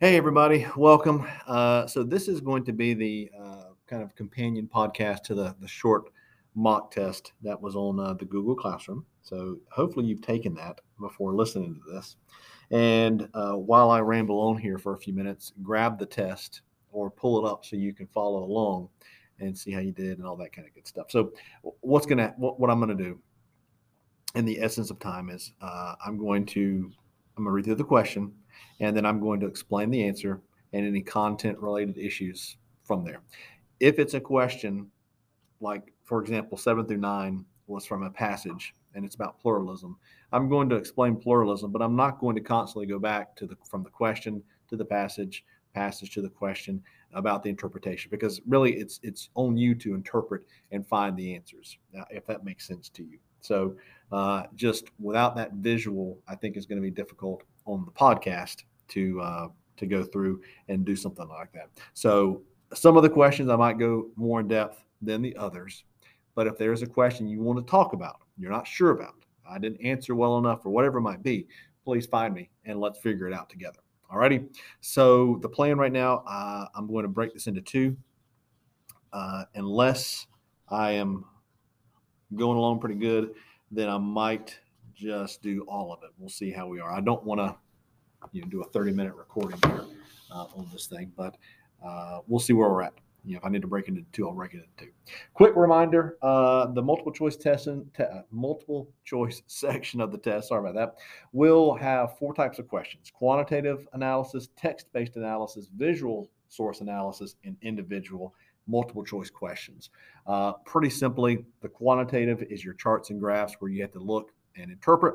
Hey, everybody, welcome. Uh, so, this is going to be the uh, kind of companion podcast to the, the short mock test that was on uh, the Google Classroom. So, hopefully, you've taken that before listening to this. And uh, while I ramble on here for a few minutes, grab the test or pull it up so you can follow along and see how you did and all that kind of good stuff. So, what's gonna what, what I'm gonna do in the essence of time is uh, I'm going to I'm gonna read through the question and then I'm going to explain the answer and any content related issues from there. If it's a question like, for example, seven through nine was from a passage and it's about pluralism, I'm going to explain pluralism, but I'm not going to constantly go back to the from the question to the passage, passage to the question about the interpretation because really it's it's on you to interpret and find the answers if that makes sense to you. So uh, just without that visual, I think is going to be difficult on the podcast to uh, to go through and do something like that. So some of the questions I might go more in depth than the others, but if there's a question you want to talk about, you're not sure about, I didn't answer well enough, or whatever it might be, please find me and let's figure it out together. Alrighty. So the plan right now, uh, I'm going to break this into two, uh, unless I am going along pretty good, then I might just do all of it. We'll see how we are. I don't want to you know do a 30 minute recording here uh, on this thing, but uh, we'll see where we're at. You know, if I need to break into two, I'll break it into two. Quick reminder: uh, the multiple choice testing, te- uh, multiple choice section of the test. Sorry about that. We'll have four types of questions: quantitative analysis, text-based analysis, visual source analysis, and individual multiple choice questions. Uh, pretty simply, the quantitative is your charts and graphs where you have to look and interpret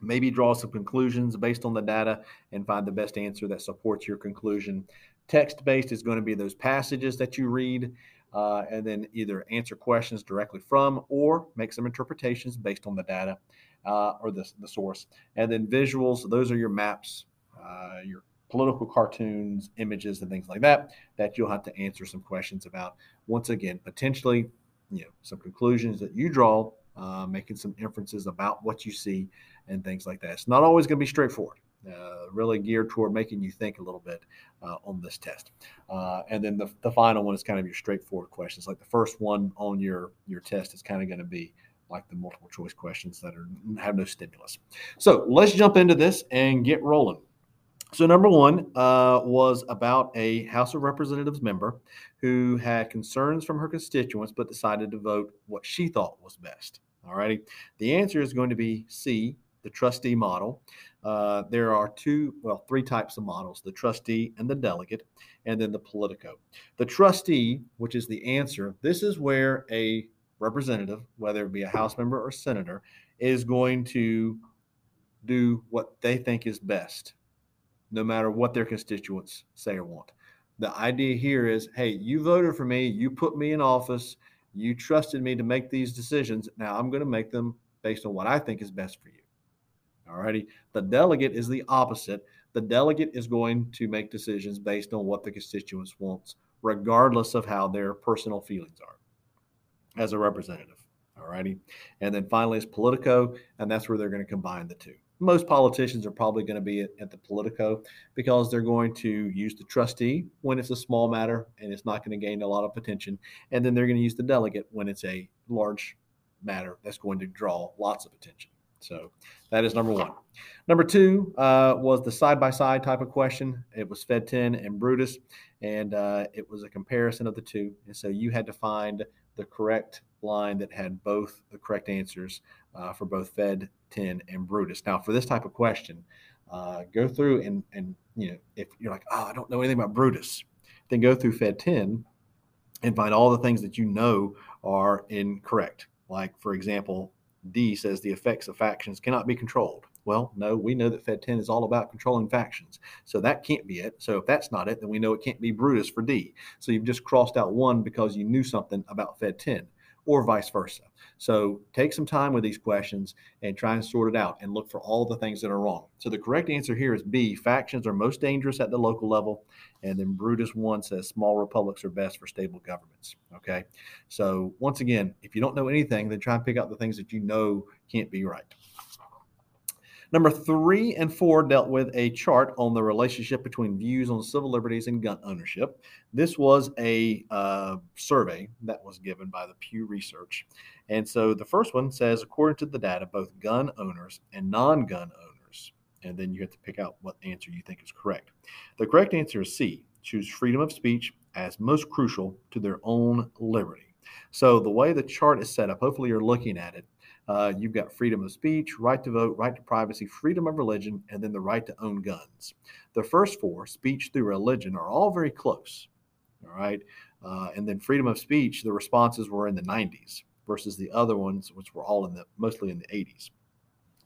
maybe draw some conclusions based on the data and find the best answer that supports your conclusion. Text based is going to be those passages that you read uh, and then either answer questions directly from or make some interpretations based on the data uh, or the, the source. And then visuals, those are your maps, uh, your political cartoons, images, and things like that, that you'll have to answer some questions about. Once again, potentially, you know, some conclusions that you draw, uh, making some inferences about what you see and things like that. It's not always going to be straightforward. Uh, really geared toward making you think a little bit uh, on this test. Uh, and then the, the final one is kind of your straightforward questions. Like the first one on your your test is kind of going to be like the multiple choice questions that are have no stimulus. So let's jump into this and get rolling. So number one uh, was about a House of Representatives member who had concerns from her constituents but decided to vote what she thought was best. All righty. The answer is going to be C, the trustee model. Uh, there are two, well, three types of models the trustee and the delegate, and then the politico. The trustee, which is the answer, this is where a representative, whether it be a House member or senator, is going to do what they think is best, no matter what their constituents say or want. The idea here is hey, you voted for me, you put me in office, you trusted me to make these decisions. Now I'm going to make them based on what I think is best for you. All righty. The delegate is the opposite. The delegate is going to make decisions based on what the constituents wants, regardless of how their personal feelings are as a representative. All righty. And then finally is Politico, and that's where they're going to combine the two. Most politicians are probably going to be at, at the Politico because they're going to use the trustee when it's a small matter and it's not going to gain a lot of attention. And then they're going to use the delegate when it's a large matter that's going to draw lots of attention. So that is number one. Number two uh, was the side by side type of question. It was Fed 10 and Brutus, and uh, it was a comparison of the two. And so you had to find the correct line that had both the correct answers uh, for both Fed 10 and Brutus. Now, for this type of question, uh, go through and, and, you know, if you're like, oh, I don't know anything about Brutus, then go through Fed 10 and find all the things that you know are incorrect. Like, for example, D says the effects of factions cannot be controlled. Well, no, we know that Fed 10 is all about controlling factions. So that can't be it. So if that's not it, then we know it can't be Brutus for D. So you've just crossed out one because you knew something about Fed 10 or vice versa. So take some time with these questions and try and sort it out and look for all the things that are wrong. So the correct answer here is B. Factions are most dangerous at the local level. And then Brutus 1 says small republics are best for stable governments. Okay. So once again, if you don't know anything, then try and pick out the things that you know can't be right. Number three and four dealt with a chart on the relationship between views on civil liberties and gun ownership. This was a uh, survey that was given by the Pew Research. And so the first one says, according to the data, both gun owners and non gun owners, and then you have to pick out what answer you think is correct. The correct answer is C choose freedom of speech as most crucial to their own liberty. So the way the chart is set up, hopefully you're looking at it. Uh, you've got freedom of speech, right to vote, right to privacy, freedom of religion, and then the right to own guns. The first four, speech through religion, are all very close. All right. Uh, and then freedom of speech, the responses were in the 90s versus the other ones, which were all in the mostly in the 80s.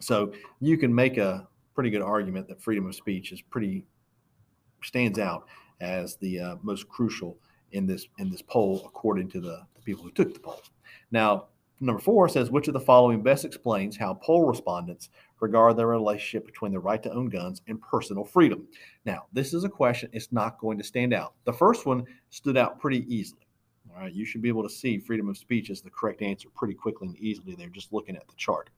So you can make a pretty good argument that freedom of speech is pretty stands out as the uh, most crucial in this in this poll, according to the, the people who took the poll. Now, number four says which of the following best explains how poll respondents regard the relationship between the right to own guns and personal freedom. Now, this is a question; it's not going to stand out. The first one stood out pretty easily. All right, you should be able to see freedom of speech as the correct answer pretty quickly and easily there, just looking at the chart.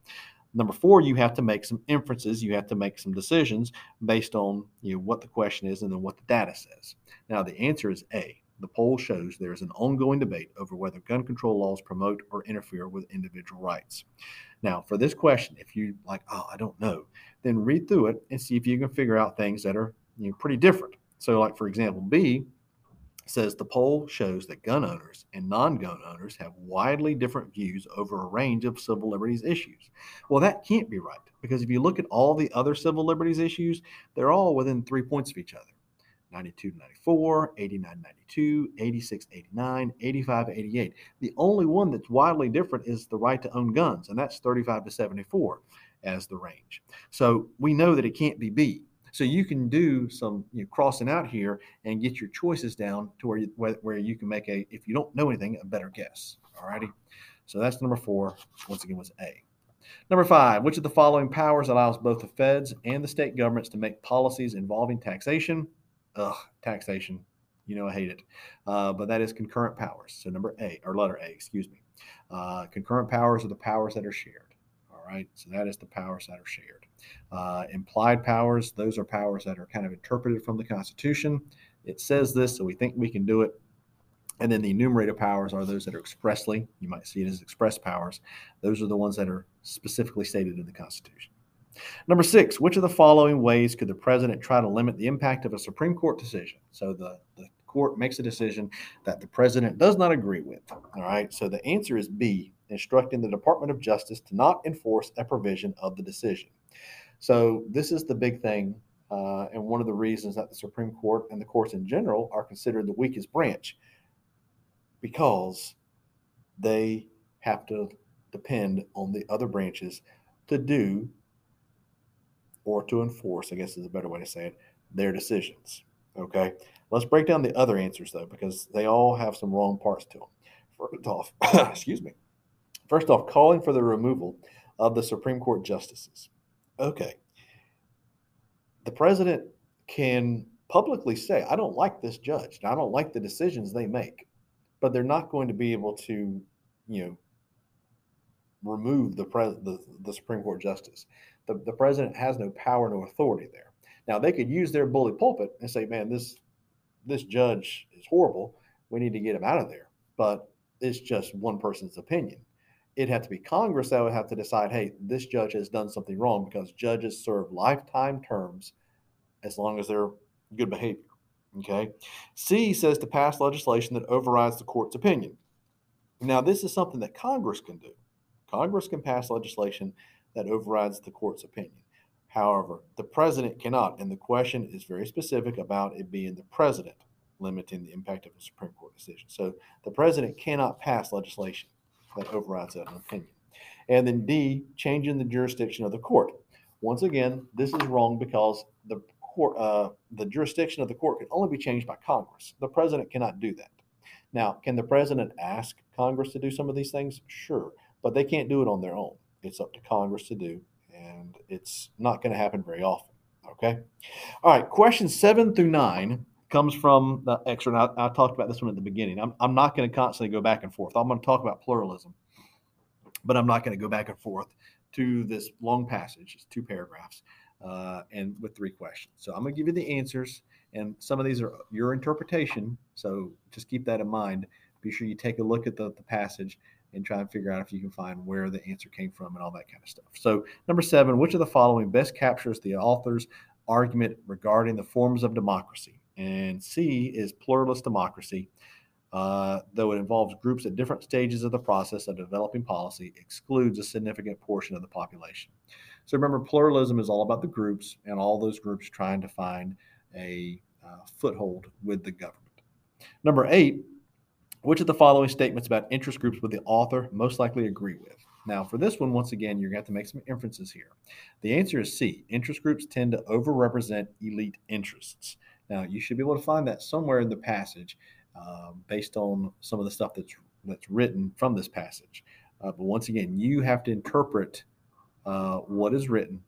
Number four, you have to make some inferences. You have to make some decisions based on you know, what the question is and then what the data says. Now, the answer is A. The poll shows there is an ongoing debate over whether gun control laws promote or interfere with individual rights. Now, for this question, if you like, oh, I don't know, then read through it and see if you can figure out things that are you know, pretty different. So, like for example, B, says the poll shows that gun owners and non gun owners have widely different views over a range of civil liberties issues. Well, that can't be right because if you look at all the other civil liberties issues, they're all within three points of each other 92 to 94, 89 92, 86 89, 85 88. The only one that's widely different is the right to own guns, and that's 35 to 74 as the range. So we know that it can't be B so you can do some you know, crossing out here and get your choices down to where you, where, where you can make a, if you don't know anything, a better guess. All righty. So that's number four. Once again, was A. Number five, which of the following powers allows both the feds and the state governments to make policies involving taxation? Ugh, taxation. You know, I hate it. Uh, but that is concurrent powers. So number A, or letter A, excuse me. Uh, concurrent powers are the powers that are shared. All right. So that is the powers that are shared. Uh, implied powers, those are powers that are kind of interpreted from the Constitution. It says this, so we think we can do it. And then the enumerated powers are those that are expressly, you might see it as express powers. Those are the ones that are specifically stated in the Constitution. Number six, which of the following ways could the president try to limit the impact of a Supreme Court decision? So the, the court makes a decision that the president does not agree with. All right. So the answer is B, instructing the Department of Justice to not enforce a provision of the decision. So this is the big thing, uh, and one of the reasons that the Supreme Court and the courts in general are considered the weakest branch, because they have to depend on the other branches to do or to enforce, I guess is a better way to say it, their decisions. Okay, let's break down the other answers though, because they all have some wrong parts to them. First off, excuse me. First off, calling for the removal of the Supreme Court justices okay, the president can publicly say, I don't like this judge. I don't like the decisions they make, but they're not going to be able to, you know, remove the, pres- the, the Supreme Court justice. The, the president has no power, no authority there. Now they could use their bully pulpit and say, man, this this judge is horrible. We need to get him out of there. But it's just one person's opinion it'd have to be Congress that would have to decide, hey, this judge has done something wrong because judges serve lifetime terms as long as they're good behavior. Okay. C says to pass legislation that overrides the court's opinion. Now, this is something that Congress can do. Congress can pass legislation that overrides the court's opinion. However, the president cannot, and the question is very specific about it being the president limiting the impact of a Supreme Court decision. So the president cannot pass legislation that overrides that opinion. And then D, changing the jurisdiction of the court. Once again, this is wrong because the court, uh, the jurisdiction of the court can only be changed by Congress. The president cannot do that. Now, can the president ask Congress to do some of these things? Sure, but they can't do it on their own. It's up to Congress to do, and it's not going to happen very often. Okay. All right. Questions seven through nine comes from the excerpt. I, I talked about this one at the beginning. I'm, I'm not going to constantly go back and forth. I'm going to talk about pluralism, but I'm not going to go back and forth to this long passage. It's two paragraphs uh, and with three questions. So I'm going to give you the answers, and some of these are your interpretation. So just keep that in mind. Be sure you take a look at the, the passage and try and figure out if you can find where the answer came from and all that kind of stuff. So, number seven, which of the following best captures the author's argument regarding the forms of democracy? And C is pluralist democracy. Uh, though it involves groups at different stages of the process of developing policy, excludes a significant portion of the population. So remember, pluralism is all about the groups and all those groups trying to find a uh, foothold with the government. Number eight, which of the following statements about interest groups would the author most likely agree with? Now, for this one, once again, you're going to have to make some inferences here. The answer is C. Interest groups tend to overrepresent elite interests. Now, you should be able to find that somewhere in the passage um, based on some of the stuff that's that's written from this passage. Uh, but once again, you have to interpret uh, what is written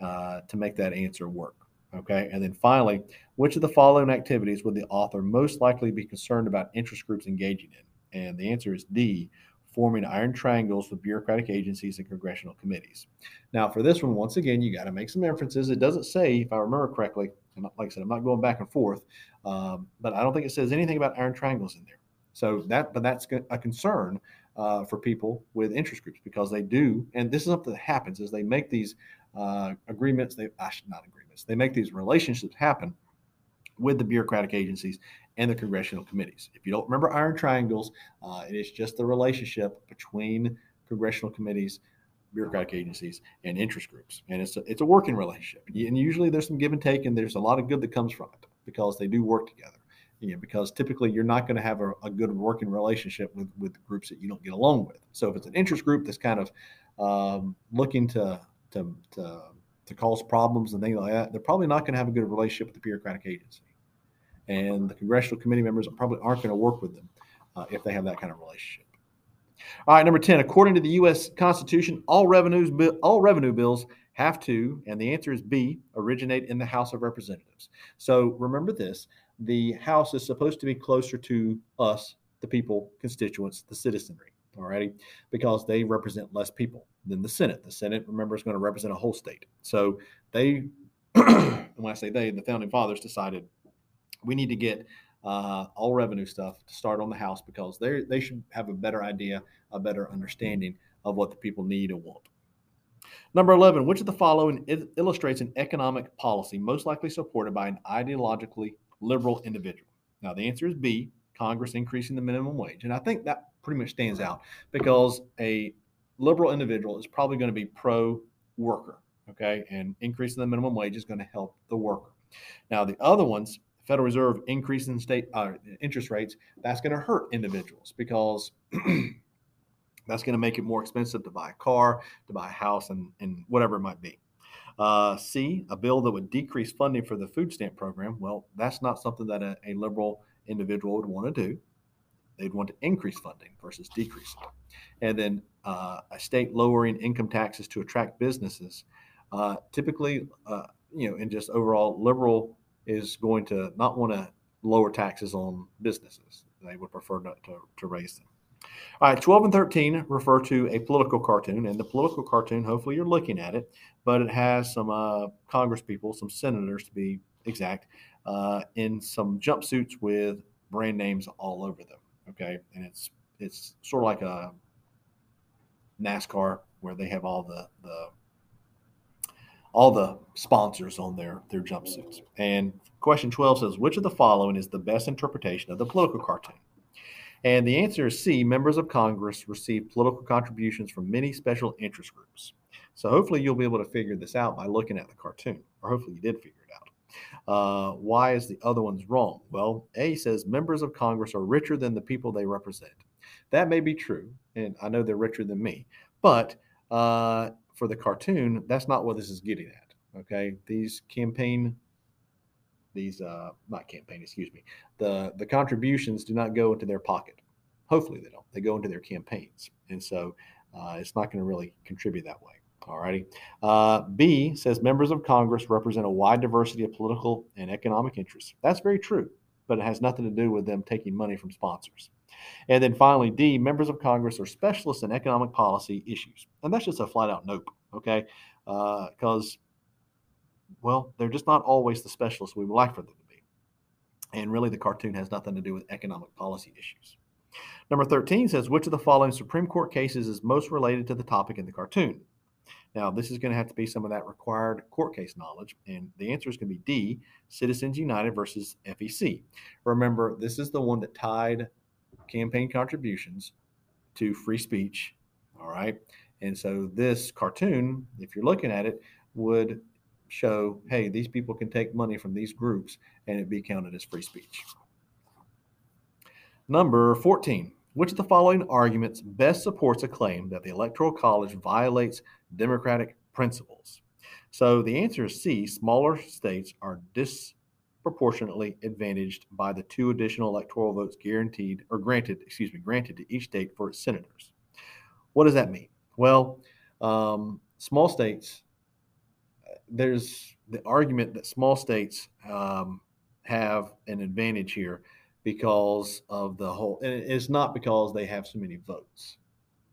uh, to make that answer work. Okay. And then finally, which of the following activities would the author most likely be concerned about interest groups engaging in? And the answer is D, forming iron triangles with bureaucratic agencies and congressional committees. Now, for this one, once again, you got to make some inferences. It doesn't say, if I remember correctly, and like I said, I'm not going back and forth, um, but I don't think it says anything about iron triangles in there. So that, but that's a concern uh, for people with interest groups because they do, and this is something that happens is they make these uh, agreements. They actually not agreements. They make these relationships happen with the bureaucratic agencies and the congressional committees. If you don't remember iron triangles, uh, it is just the relationship between congressional committees, bureaucratic agencies, and interest groups, and it's a, it's a working relationship. And usually there's some give and take, and there's a lot of good that comes from it because they do work together you know, because typically you're not going to have a, a, good working relationship with with groups that you don't get along with. So if it's an interest group that's kind of um, looking to, to to to cause problems and things like that, they're probably not going to have a good relationship with the bureaucratic agency, and the congressional committee members probably aren't going to work with them uh, if they have that kind of relationship. All right, number ten. According to the U.S. Constitution, all revenues all revenue bills have to, and the answer is B, originate in the House of Representatives. So remember this the House is supposed to be closer to us, the people, constituents, the citizenry, alrighty, because they represent less people than the Senate. The Senate, remember, is going to represent a whole state. So they, and when I say they, the founding fathers decided we need to get uh, all revenue stuff to start on the House because they they should have a better idea, a better understanding of what the people need and want. Number 11, which of the following illustrates an economic policy most likely supported by an ideologically liberal individual? Now, the answer is B, Congress increasing the minimum wage. And I think that pretty much stands out because a liberal individual is probably going to be pro worker, okay? And increasing the minimum wage is going to help the worker. Now, the other ones, Federal Reserve increasing state uh, interest rates, that's going to hurt individuals because that's going to make it more expensive to buy a car, to buy a house, and, and whatever it might be. Uh, C, a bill that would decrease funding for the food stamp program. Well, that's not something that a, a liberal individual would want to do. They'd want to increase funding versus decrease it. And then uh, a state lowering income taxes to attract businesses. Uh, typically, uh, you know, and just overall, liberal is going to not want to lower taxes on businesses. They would prefer not to, to raise them. All right, 12 and 13 refer to a political cartoon, and the political cartoon, hopefully you're looking at it, but it has some uh, Congress people, some senators to be exact, uh, in some jumpsuits with brand names all over them. Okay, and it's it's sort of like a NASCAR where they have all the the all the sponsors on their their jumpsuits. And question 12 says, which of the following is the best interpretation of the political cartoon? And the answer is C members of Congress receive political contributions from many special interest groups. So hopefully you'll be able to figure this out by looking at the cartoon, or hopefully you did figure it out. Uh, why is the other one's wrong? Well, A says members of Congress are richer than the people they represent. That may be true, and I know they're richer than me, but uh, for the cartoon, that's not what this is getting at. Okay, these campaign, these uh, not campaign, excuse me, the the contributions do not go into their pocket. Hopefully they don't. They go into their campaigns, and so uh, it's not going to really contribute that way. All righty. Uh, B says members of Congress represent a wide diversity of political and economic interests. That's very true, but it has nothing to do with them taking money from sponsors. And then finally, D, members of Congress are specialists in economic policy issues. And that's just a flat out nope, okay? Because, uh, well, they're just not always the specialists we would like for them to be. And really, the cartoon has nothing to do with economic policy issues. Number 13 says, which of the following Supreme Court cases is most related to the topic in the cartoon? Now, this is going to have to be some of that required court case knowledge. And the answer is going to be D, Citizens United versus FEC. Remember, this is the one that tied campaign contributions to free speech. All right. And so this cartoon, if you're looking at it, would show hey, these people can take money from these groups and it be counted as free speech. Number 14. Which of the following arguments best supports a claim that the Electoral College violates democratic principles? So the answer is C. Smaller states are disproportionately advantaged by the two additional electoral votes guaranteed or granted, excuse me, granted to each state for its senators. What does that mean? Well, um, small states, there's the argument that small states um, have an advantage here because of the whole and it's not because they have so many votes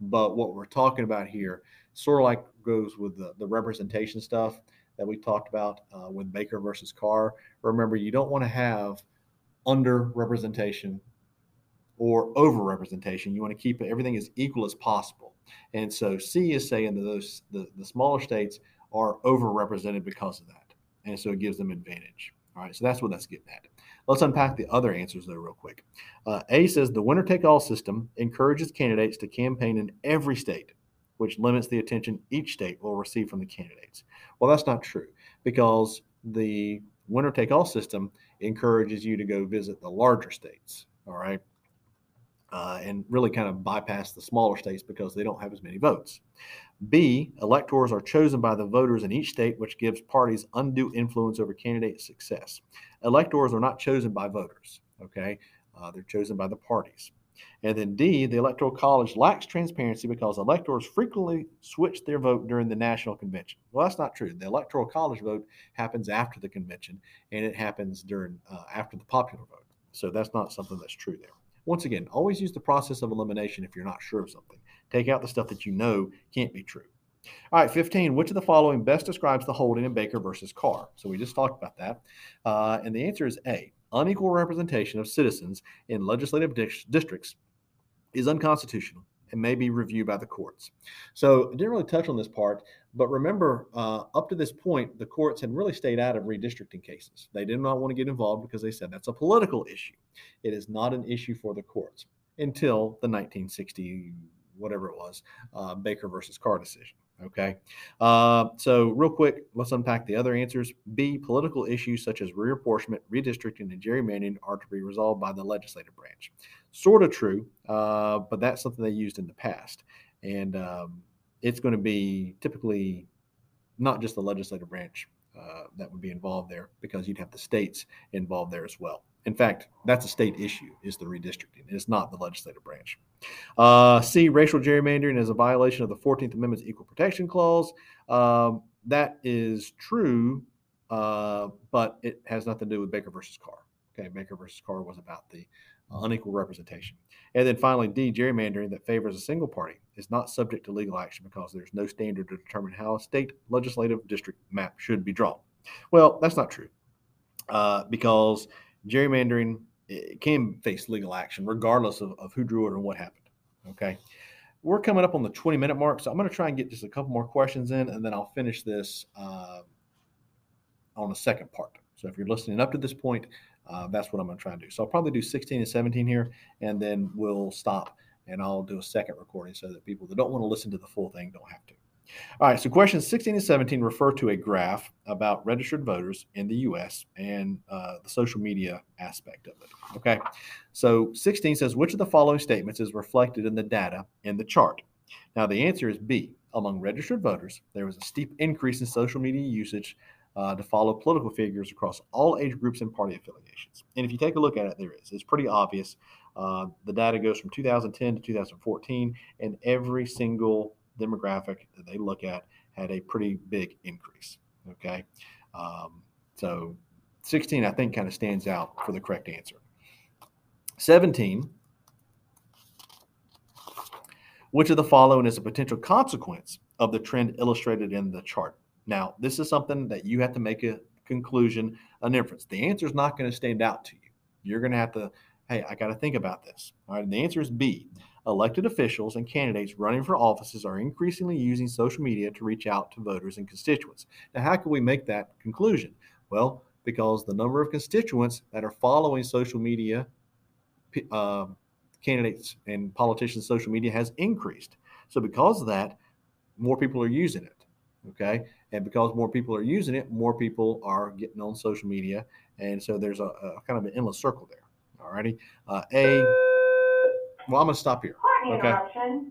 but what we're talking about here sort of like goes with the, the representation stuff that we talked about uh, with baker versus carr. Remember you don't want to have under representation or over representation you want to keep everything as equal as possible. And so c is saying that those the, the smaller states are overrepresented because of that and so it gives them advantage all right so that's what that's getting at Let's unpack the other answers though, real quick. Uh, a says the winner take all system encourages candidates to campaign in every state, which limits the attention each state will receive from the candidates. Well, that's not true because the winner take all system encourages you to go visit the larger states. All right. Uh, and really kind of bypass the smaller states because they don't have as many votes. B, electors are chosen by the voters in each state, which gives parties undue influence over candidate success. Electors are not chosen by voters, okay? Uh, they're chosen by the parties. And then D, the Electoral College lacks transparency because electors frequently switch their vote during the national convention. Well, that's not true. The Electoral College vote happens after the convention, and it happens during uh, after the popular vote. So that's not something that's true there. Once again, always use the process of elimination if you're not sure of something. Take out the stuff that you know can't be true. All right, 15. Which of the following best describes the holding in Baker versus Carr? So we just talked about that. Uh, and the answer is A. Unequal representation of citizens in legislative di- districts is unconstitutional and may be reviewed by the courts. So I didn't really touch on this part, but remember, uh, up to this point, the courts had really stayed out of redistricting cases. They did not want to get involved because they said that's a political issue. It is not an issue for the courts until the 1960 whatever it was, uh, Baker versus Carr decision. Okay. Uh, so, real quick, let's unpack the other answers. B, political issues such as reapportionment, redistricting, and gerrymandering are to be resolved by the legislative branch. Sort of true, uh, but that's something they used in the past. And um, it's going to be typically not just the legislative branch uh, that would be involved there because you'd have the states involved there as well. In fact, that's a state issue, is the redistricting. It's not the legislative branch. Uh, C, racial gerrymandering is a violation of the 14th Amendment's Equal Protection Clause. Um, that is true, uh, but it has nothing to do with Baker versus Carr. Okay, Baker versus Carr was about the unequal representation. And then finally, D, gerrymandering that favors a single party is not subject to legal action because there's no standard to determine how a state legislative district map should be drawn. Well, that's not true uh, because gerrymandering can face legal action regardless of, of who drew it and what happened. Okay. We're coming up on the 20 minute mark, so I'm going to try and get just a couple more questions in, and then I'll finish this uh, on the second part. So if you're listening up to this point, uh, that's what I'm going to try and do. So I'll probably do 16 and 17 here, and then we'll stop and I'll do a second recording so that people that don't want to listen to the full thing don't have to. All right, so questions 16 and 17 refer to a graph about registered voters in the US and uh, the social media aspect of it. Okay, so 16 says, which of the following statements is reflected in the data in the chart? Now, the answer is B. among registered voters, there was a steep increase in social media usage uh, to follow political figures across all age groups and party affiliations. And if you take a look at it, there is. It's pretty obvious. Uh, the data goes from 2010 to 2014, and every single demographic that they look at had a pretty big increase. Okay. Um, so 16, I think, kind of stands out for the correct answer. 17, which of the following is a potential consequence of the trend illustrated in the chart? Now, this is something that you have to make a conclusion, an inference. The answer is not going to stand out to you. You're going to have to, hey, I got to think about this. All right. And the answer is B. Elected officials and candidates running for offices are increasingly using social media to reach out to voters and constituents. Now, how can we make that conclusion? Well, because the number of constituents that are following social media uh, candidates and politicians' social media has increased. So, because of that, more people are using it. Okay. And because more people are using it, more people are getting on social media. And so there's a, a kind of an endless circle there. All righty. Uh, a, well, I'm going to stop here. Okay.